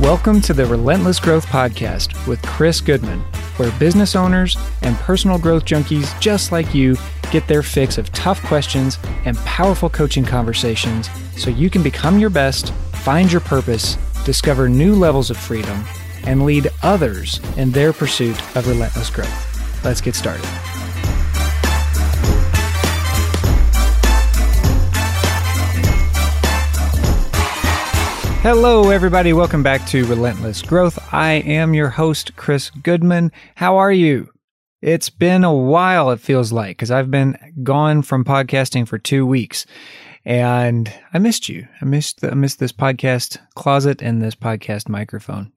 Welcome to the Relentless Growth Podcast with Chris Goodman, where business owners and personal growth junkies just like you get their fix of tough questions and powerful coaching conversations so you can become your best, find your purpose, discover new levels of freedom, and lead others in their pursuit of relentless growth. Let's get started. Hello, everybody. Welcome back to Relentless Growth. I am your host, Chris Goodman. How are you? It's been a while, it feels like, because I've been gone from podcasting for two weeks. And I missed you. I missed the, I missed this podcast closet and this podcast microphone.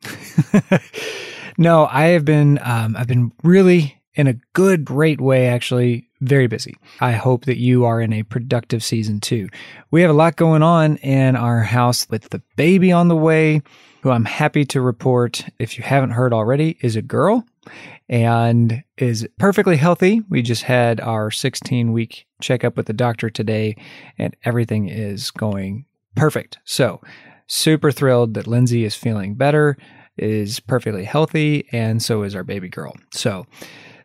no, I have been um, I've been really in a good, great way, actually, very busy. I hope that you are in a productive season too. We have a lot going on in our house with the baby on the way, who I'm happy to report, if you haven't heard already, is a girl and is perfectly healthy. We just had our 16 week checkup with the doctor today, and everything is going perfect. So, super thrilled that Lindsay is feeling better, is perfectly healthy, and so is our baby girl. So,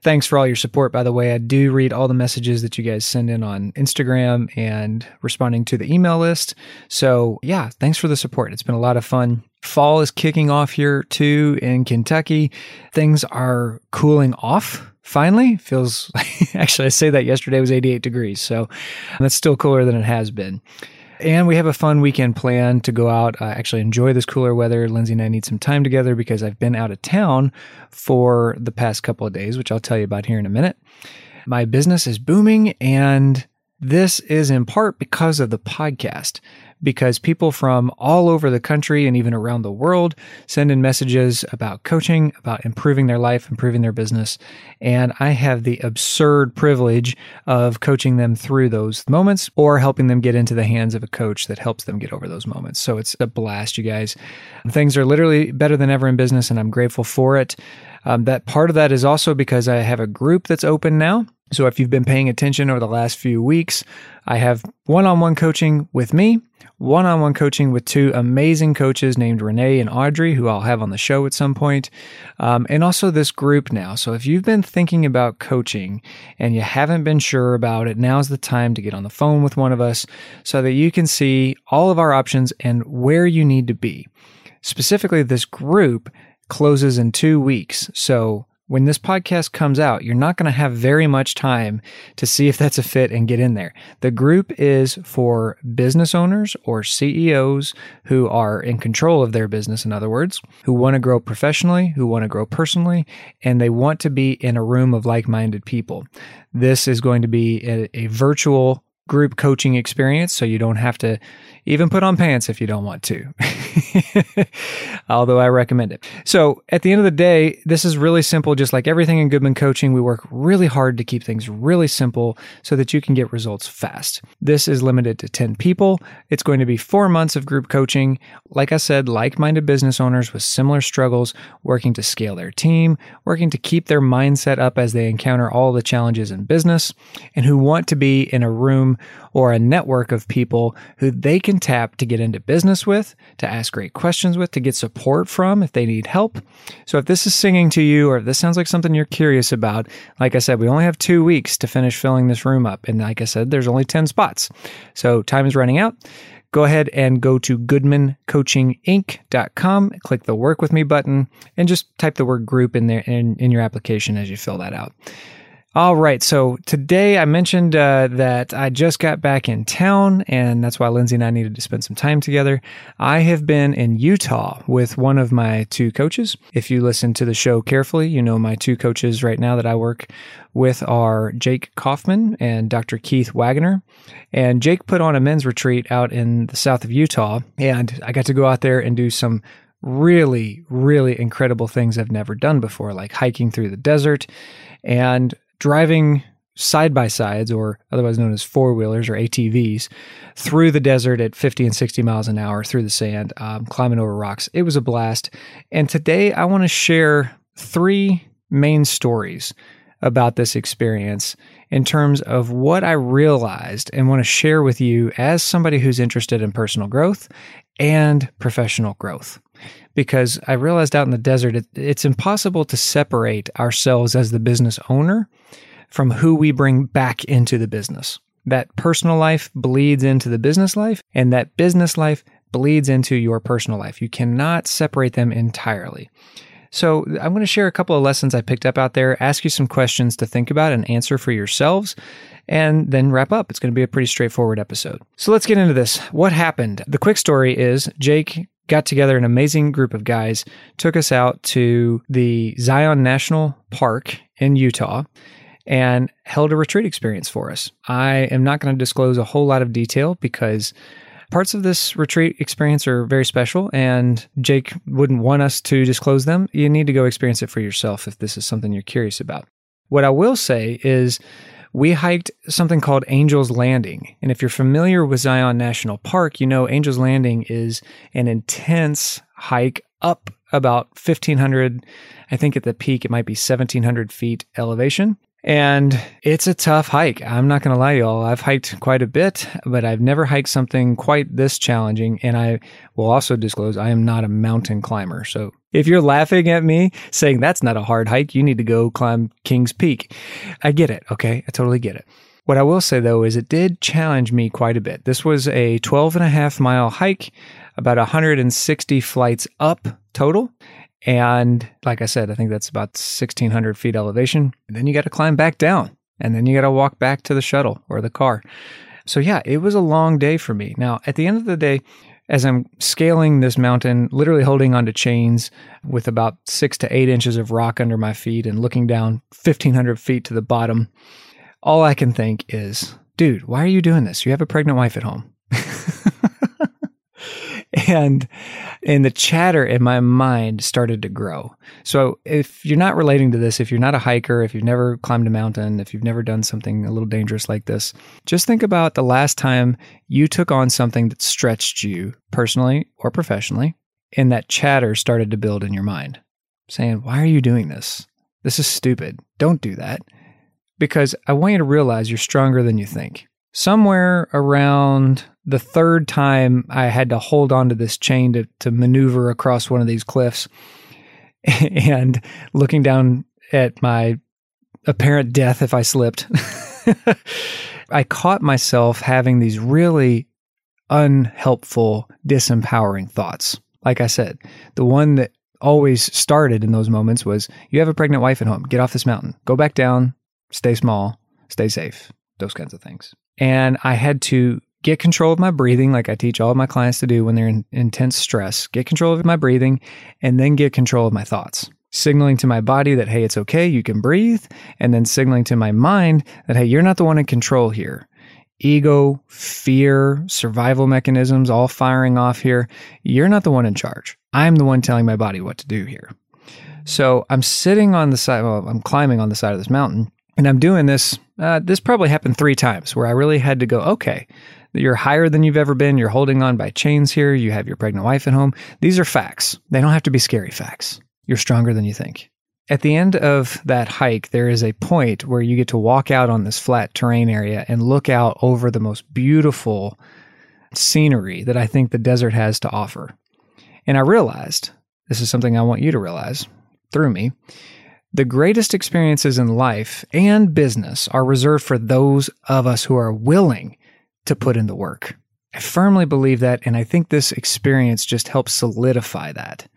Thanks for all your support, by the way. I do read all the messages that you guys send in on Instagram and responding to the email list. So, yeah, thanks for the support. It's been a lot of fun. Fall is kicking off here too in Kentucky. Things are cooling off finally. Feels actually, I say that yesterday was 88 degrees. So that's still cooler than it has been. And we have a fun weekend plan to go out, uh, actually enjoy this cooler weather. Lindsay and I need some time together because I've been out of town for the past couple of days, which I'll tell you about here in a minute. My business is booming, and this is in part because of the podcast because people from all over the country and even around the world send in messages about coaching, about improving their life, improving their business. And I have the absurd privilege of coaching them through those moments or helping them get into the hands of a coach that helps them get over those moments. So it's a blast, you guys. Things are literally better than ever in business, and I'm grateful for it. Um, that part of that is also because I have a group that's open now. So if you've been paying attention over the last few weeks, I have one on one coaching with me, one on one coaching with two amazing coaches named Renee and Audrey, who I'll have on the show at some point, um, and also this group now. So if you've been thinking about coaching and you haven't been sure about it, now's the time to get on the phone with one of us so that you can see all of our options and where you need to be. Specifically, this group closes in two weeks. So when this podcast comes out, you're not going to have very much time to see if that's a fit and get in there. The group is for business owners or CEOs who are in control of their business, in other words, who want to grow professionally, who want to grow personally, and they want to be in a room of like minded people. This is going to be a, a virtual group coaching experience, so you don't have to even put on pants if you don't want to. Although I recommend it. So at the end of the day, this is really simple. Just like everything in Goodman coaching, we work really hard to keep things really simple so that you can get results fast. This is limited to 10 people. It's going to be four months of group coaching. Like I said, like minded business owners with similar struggles, working to scale their team, working to keep their mindset up as they encounter all the challenges in business, and who want to be in a room or a network of people who they can tap to get into business with, to ask great questions with, to get support from if they need help. So if this is singing to you or if this sounds like something you're curious about, like I said, we only have two weeks to finish filling this room up. And like I said, there's only 10 spots. So time is running out go ahead and go to goodmancoachinginc.com, click the work with me button, and just type the word group in there in, in your application as you fill that out. All right. So today I mentioned uh, that I just got back in town, and that's why Lindsay and I needed to spend some time together. I have been in Utah with one of my two coaches. If you listen to the show carefully, you know my two coaches right now that I work with are Jake Kaufman and Dr. Keith Wagner. And Jake put on a men's retreat out in the south of Utah, and I got to go out there and do some really, really incredible things I've never done before, like hiking through the desert and driving side by sides, or otherwise known as four wheelers or ATVs, through the desert at 50 and 60 miles an hour through the sand, um, climbing over rocks. It was a blast. And today I want to share three main stories about this experience in terms of what I realized and want to share with you as somebody who's interested in personal growth and professional growth. Because I realized out in the desert, it, it's impossible to separate ourselves as the business owner from who we bring back into the business. That personal life bleeds into the business life, and that business life bleeds into your personal life. You cannot separate them entirely. So, I'm going to share a couple of lessons I picked up out there, ask you some questions to think about and answer for yourselves, and then wrap up. It's going to be a pretty straightforward episode. So, let's get into this. What happened? The quick story is Jake got together an amazing group of guys, took us out to the Zion National Park in Utah and held a retreat experience for us. I am not going to disclose a whole lot of detail because parts of this retreat experience are very special and Jake wouldn't want us to disclose them. You need to go experience it for yourself if this is something you're curious about. What I will say is we hiked something called Angel's Landing. And if you're familiar with Zion National Park, you know Angel's Landing is an intense hike up about 1500 I think at the peak it might be 1700 feet elevation. And it's a tough hike. I'm not going to lie, y'all. I've hiked quite a bit, but I've never hiked something quite this challenging. And I will also disclose I am not a mountain climber. So if you're laughing at me saying that's not a hard hike, you need to go climb King's Peak. I get it. Okay. I totally get it. What I will say though is it did challenge me quite a bit. This was a 12 and a half mile hike, about 160 flights up total. And like I said, I think that's about 1600 feet elevation. And then you got to climb back down and then you got to walk back to the shuttle or the car. So yeah, it was a long day for me. Now, at the end of the day, as I'm scaling this mountain, literally holding onto chains with about six to eight inches of rock under my feet and looking down 1500 feet to the bottom, all I can think is, dude, why are you doing this? You have a pregnant wife at home. And and the chatter in my mind started to grow. So if you're not relating to this, if you're not a hiker, if you've never climbed a mountain, if you've never done something a little dangerous like this, just think about the last time you took on something that stretched you personally or professionally, and that chatter started to build in your mind, saying, "Why are you doing this? This is stupid. Don't do that." Because I want you to realize you're stronger than you think. Somewhere around the third time I had to hold onto this chain to, to maneuver across one of these cliffs and looking down at my apparent death if I slipped, I caught myself having these really unhelpful, disempowering thoughts. Like I said, the one that always started in those moments was you have a pregnant wife at home, get off this mountain, go back down, stay small, stay safe, those kinds of things. And I had to get control of my breathing, like I teach all my clients to do when they're in intense stress. Get control of my breathing and then get control of my thoughts. Signaling to my body that, hey, it's okay, you can breathe. And then signaling to my mind that, hey, you're not the one in control here. Ego, fear, survival mechanisms all firing off here. You're not the one in charge. I'm the one telling my body what to do here. So I'm sitting on the side, well, I'm climbing on the side of this mountain, and I'm doing this. Uh, this probably happened three times where I really had to go, okay, you're higher than you've ever been. You're holding on by chains here. You have your pregnant wife at home. These are facts. They don't have to be scary facts. You're stronger than you think. At the end of that hike, there is a point where you get to walk out on this flat terrain area and look out over the most beautiful scenery that I think the desert has to offer. And I realized this is something I want you to realize through me. The greatest experiences in life and business are reserved for those of us who are willing to put in the work. I firmly believe that, and I think this experience just helps solidify that.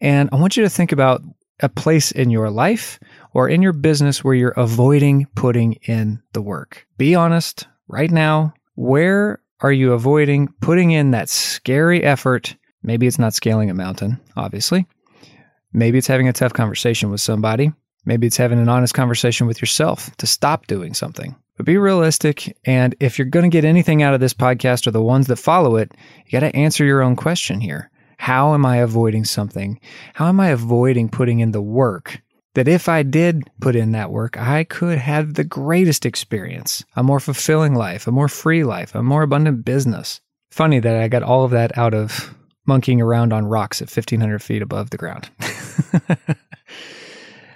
And I want you to think about a place in your life or in your business where you're avoiding putting in the work. Be honest right now. Where are you avoiding putting in that scary effort? Maybe it's not scaling a mountain, obviously. Maybe it's having a tough conversation with somebody. Maybe it's having an honest conversation with yourself to stop doing something. But be realistic. And if you're going to get anything out of this podcast or the ones that follow it, you got to answer your own question here. How am I avoiding something? How am I avoiding putting in the work that if I did put in that work, I could have the greatest experience, a more fulfilling life, a more free life, a more abundant business? Funny that I got all of that out of monkeying around on rocks at 1500 feet above the ground.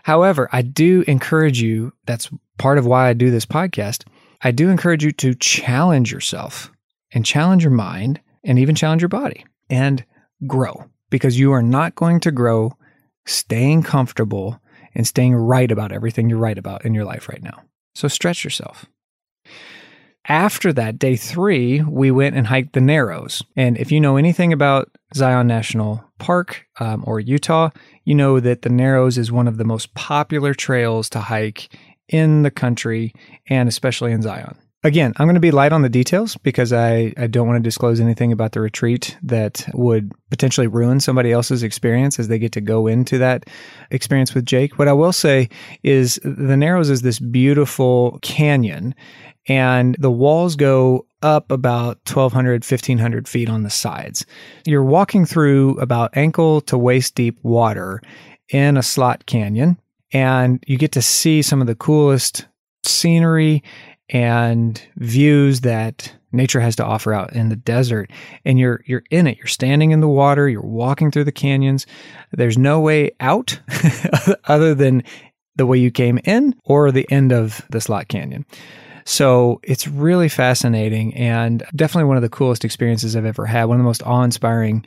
However, I do encourage you, that's part of why I do this podcast. I do encourage you to challenge yourself and challenge your mind and even challenge your body and grow. because you are not going to grow staying comfortable and staying right about everything you're right about in your life right now. So stretch yourself. After that, day three, we went and hiked the Narrows. And if you know anything about Zion National Park um, or Utah, you know that the Narrows is one of the most popular trails to hike in the country and especially in Zion. Again, I'm going to be light on the details because I, I don't want to disclose anything about the retreat that would potentially ruin somebody else's experience as they get to go into that experience with Jake. What I will say is the Narrows is this beautiful canyon and the walls go up about 1200 1500 feet on the sides. You're walking through about ankle to waist deep water in a slot canyon and you get to see some of the coolest scenery and views that nature has to offer out in the desert. And you're you're in it. You're standing in the water. You're walking through the canyons. There's no way out other than the way you came in or the end of the slot canyon so it's really fascinating and definitely one of the coolest experiences I've ever had one of the most awe-inspiring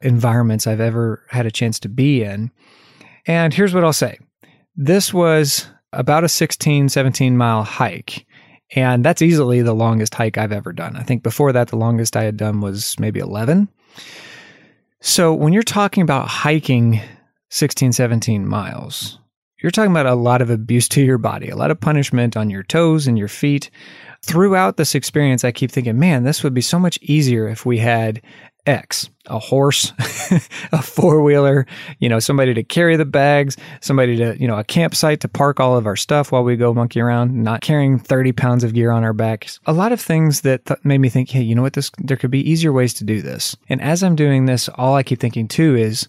environments I've ever had a chance to be in and here's what I'll say this was about a 16 17 mile hike and that's easily the longest hike I've ever done. I think before that, the longest I had done was maybe 11. So when you're talking about hiking 16, 17 miles, you're talking about a lot of abuse to your body, a lot of punishment on your toes and your feet. Throughout this experience, I keep thinking, man, this would be so much easier if we had X, a horse, a four wheeler, you know, somebody to carry the bags, somebody to, you know, a campsite to park all of our stuff while we go monkey around, not carrying 30 pounds of gear on our backs. A lot of things that th- made me think, hey, you know what, this, there could be easier ways to do this. And as I'm doing this, all I keep thinking too is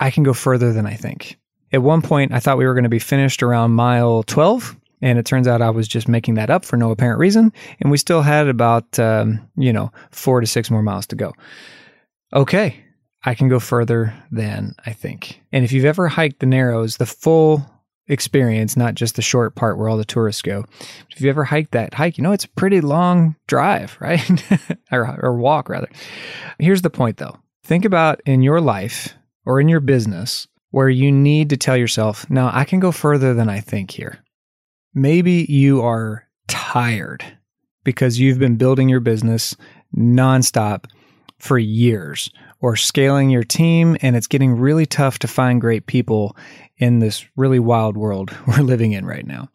I can go further than I think. At one point, I thought we were going to be finished around mile 12 and it turns out I was just making that up for no apparent reason. And we still had about, um, you know, four to six more miles to go okay, I can go further than I think. And if you've ever hiked the Narrows, the full experience, not just the short part where all the tourists go, if you've ever hiked that hike, you know it's a pretty long drive, right? or, or walk, rather. Here's the point though think about in your life or in your business where you need to tell yourself, now I can go further than I think here. Maybe you are tired because you've been building your business nonstop for years or scaling your team and it's getting really tough to find great people in this really wild world we're living in right now.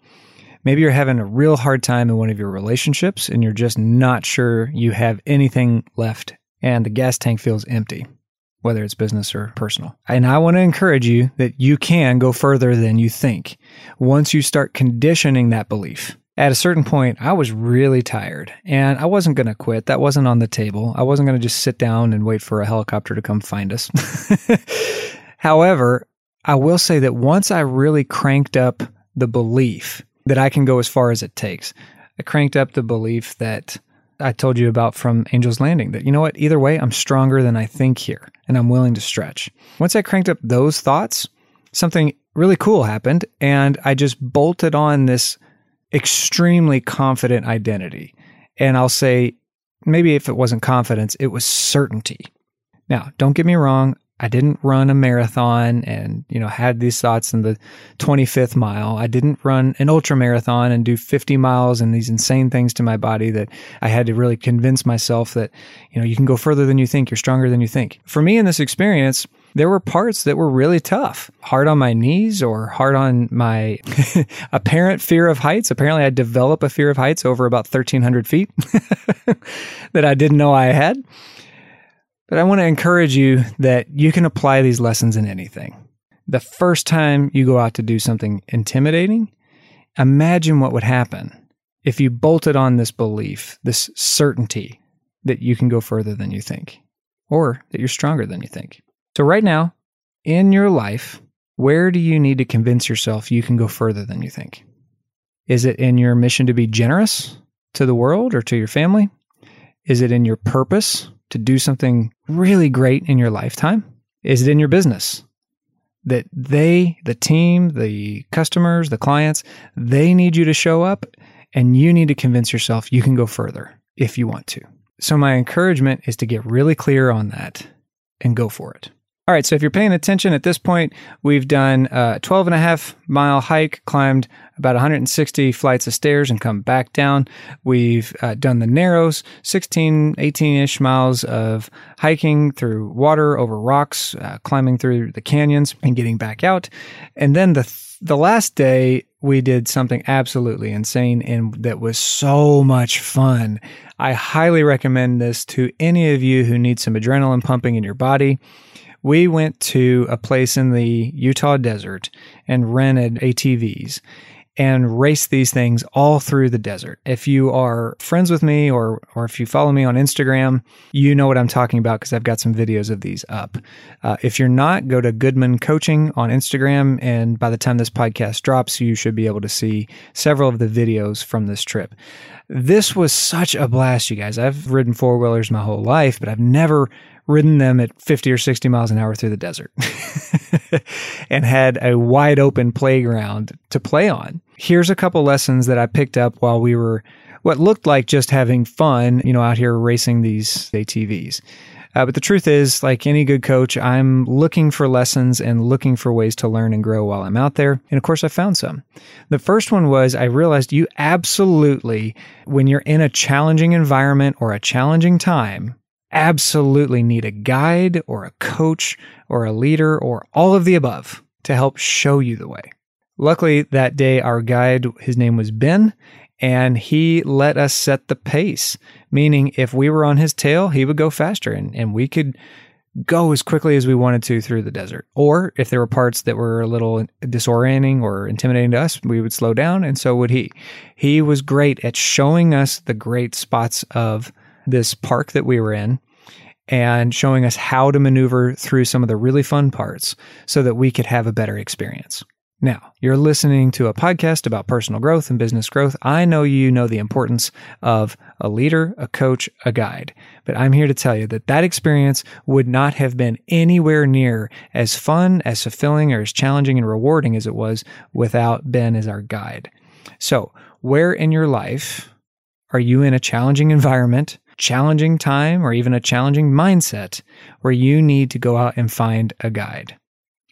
Maybe you're having a real hard time in one of your relationships and you're just not sure you have anything left and the gas tank feels empty, whether it's business or personal. And I want to encourage you that you can go further than you think once you start conditioning that belief at a certain point, I was really tired and I wasn't going to quit. That wasn't on the table. I wasn't going to just sit down and wait for a helicopter to come find us. However, I will say that once I really cranked up the belief that I can go as far as it takes, I cranked up the belief that I told you about from Angel's Landing that, you know what, either way, I'm stronger than I think here and I'm willing to stretch. Once I cranked up those thoughts, something really cool happened and I just bolted on this extremely confident identity. And I'll say, maybe if it wasn't confidence, it was certainty. Now, don't get me wrong. I didn't run a marathon and, you know, had these thoughts in the 25th mile. I didn't run an ultra marathon and do 50 miles and these insane things to my body that I had to really convince myself that, you know, you can go further than you think. You're stronger than you think. For me in this experience, there were parts that were really tough, hard on my knees or hard on my apparent fear of heights. Apparently, I developed a fear of heights over about 1,300 feet that I didn't know I had. But I want to encourage you that you can apply these lessons in anything. The first time you go out to do something intimidating, imagine what would happen if you bolted on this belief, this certainty that you can go further than you think, or that you're stronger than you think. So, right now, in your life, where do you need to convince yourself you can go further than you think? Is it in your mission to be generous to the world or to your family? Is it in your purpose to do something really great in your lifetime? Is it in your business? That they, the team, the customers, the clients, they need you to show up and you need to convince yourself you can go further if you want to. So, my encouragement is to get really clear on that and go for it. All right, so if you're paying attention at this point, we've done a 12 and a half mile hike, climbed about 160 flights of stairs and come back down. We've uh, done the narrows, 16, 18 ish miles of hiking through water over rocks, uh, climbing through the canyons and getting back out. And then the, th- the last day, we did something absolutely insane and that was so much fun. I highly recommend this to any of you who need some adrenaline pumping in your body we went to a place in the Utah desert and rented ATVs and raced these things all through the desert. If you are friends with me or or if you follow me on Instagram, you know what I'm talking about because I've got some videos of these up. Uh, if you're not, go to Goodman Coaching on Instagram, and by the time this podcast drops, you should be able to see several of the videos from this trip. This was such a blast, you guys. I've ridden four wheelers my whole life, but I've never ridden them at 50 or 60 miles an hour through the desert and had a wide open playground to play on. Here's a couple lessons that I picked up while we were what looked like just having fun, you know, out here racing these ATVs. Uh, but the truth is, like any good coach, I'm looking for lessons and looking for ways to learn and grow while I'm out there. And of course, I found some. The first one was I realized you absolutely, when you're in a challenging environment or a challenging time, absolutely need a guide or a coach or a leader or all of the above to help show you the way. Luckily, that day, our guide, his name was Ben, and he let us set the pace, meaning if we were on his tail, he would go faster and, and we could go as quickly as we wanted to through the desert. Or if there were parts that were a little disorienting or intimidating to us, we would slow down, and so would he. He was great at showing us the great spots of this park that we were in and showing us how to maneuver through some of the really fun parts so that we could have a better experience. Now, you're listening to a podcast about personal growth and business growth. I know you know the importance of a leader, a coach, a guide, but I'm here to tell you that that experience would not have been anywhere near as fun, as fulfilling, or as challenging and rewarding as it was without Ben as our guide. So, where in your life are you in a challenging environment, challenging time, or even a challenging mindset where you need to go out and find a guide?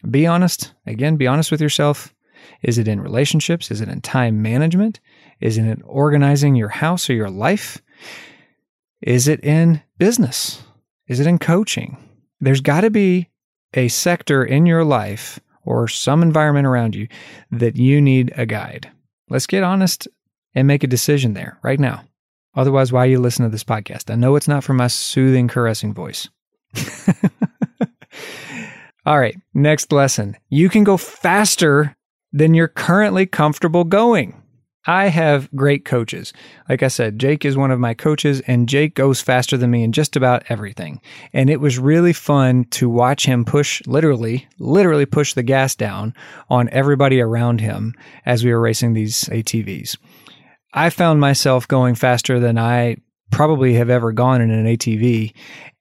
Be honest. Again, be honest with yourself. Is it in relationships? Is it in time management? Is it in organizing your house or your life? Is it in business? Is it in coaching? There's got to be a sector in your life or some environment around you that you need a guide. Let's get honest and make a decision there right now. Otherwise, why you listen to this podcast? I know it's not for my soothing, caressing voice. All right, next lesson. You can go faster than you're currently comfortable going. I have great coaches. Like I said, Jake is one of my coaches, and Jake goes faster than me in just about everything. And it was really fun to watch him push, literally, literally push the gas down on everybody around him as we were racing these ATVs. I found myself going faster than I probably have ever gone in an ATV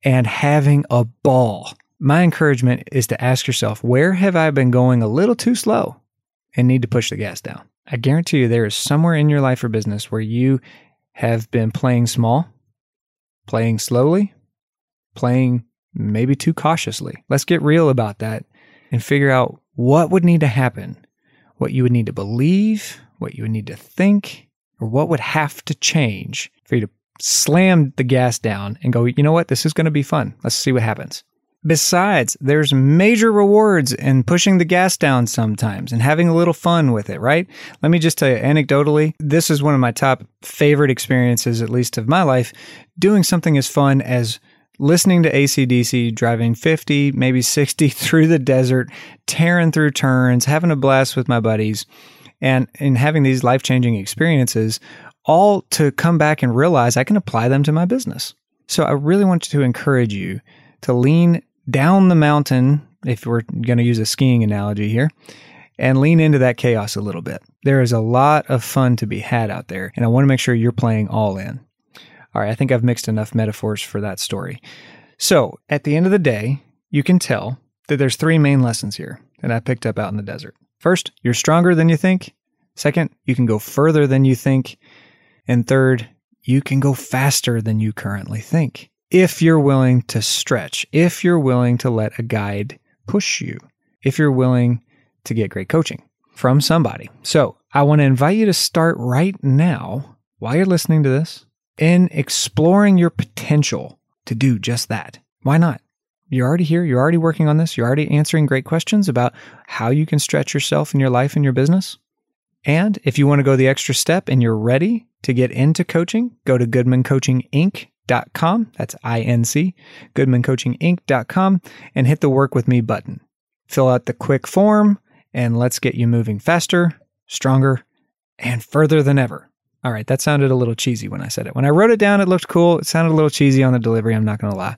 and having a ball. My encouragement is to ask yourself, where have I been going a little too slow and need to push the gas down? I guarantee you there is somewhere in your life or business where you have been playing small, playing slowly, playing maybe too cautiously. Let's get real about that and figure out what would need to happen, what you would need to believe, what you would need to think, or what would have to change for you to slam the gas down and go, you know what, this is going to be fun. Let's see what happens. Besides, there's major rewards in pushing the gas down sometimes and having a little fun with it, right? Let me just tell you anecdotally, this is one of my top favorite experiences, at least of my life, doing something as fun as listening to ACDC, driving 50, maybe 60 through the desert, tearing through turns, having a blast with my buddies and in having these life changing experiences, all to come back and realize I can apply them to my business. So I really want to encourage you to lean down the mountain, if we're going to use a skiing analogy here, and lean into that chaos a little bit. There is a lot of fun to be had out there, and I want to make sure you're playing all in. All right, I think I've mixed enough metaphors for that story. So at the end of the day, you can tell that there's three main lessons here that I picked up out in the desert. First, you're stronger than you think. Second, you can go further than you think. And third, you can go faster than you currently think. If you're willing to stretch, if you're willing to let a guide push you if you're willing to get great coaching from somebody. So I want to invite you to start right now while you're listening to this in exploring your potential to do just that. Why not? You're already here. You're already working on this. You're already answering great questions about how you can stretch yourself in your life and your business. And if you want to go the extra step and you're ready to get into coaching, go to goodmancoachinginc.com. That's I N C, goodmancoachinginc.com, and hit the work with me button. Fill out the quick form, and let's get you moving faster, stronger, and further than ever. All right, that sounded a little cheesy when I said it. When I wrote it down, it looked cool. It sounded a little cheesy on the delivery, I'm not going to lie.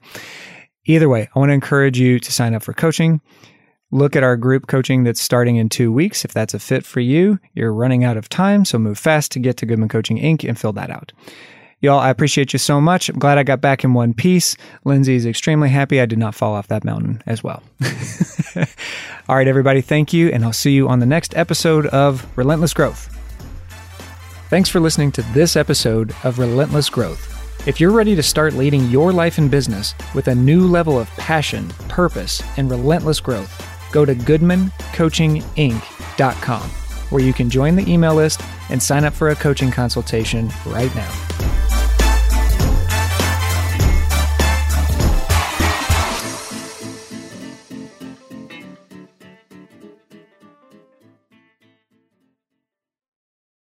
Either way, I want to encourage you to sign up for coaching. Look at our group coaching that's starting in two weeks. If that's a fit for you, you're running out of time, so move fast to get to Goodman Coaching Inc. and fill that out. Y'all, I appreciate you so much. I'm glad I got back in one piece. Lindsay is extremely happy I did not fall off that mountain as well. All right, everybody, thank you, and I'll see you on the next episode of Relentless Growth. Thanks for listening to this episode of Relentless Growth. If you're ready to start leading your life and business with a new level of passion, purpose, and relentless growth, go to goodmancoachinginc.com, where you can join the email list and sign up for a coaching consultation right now.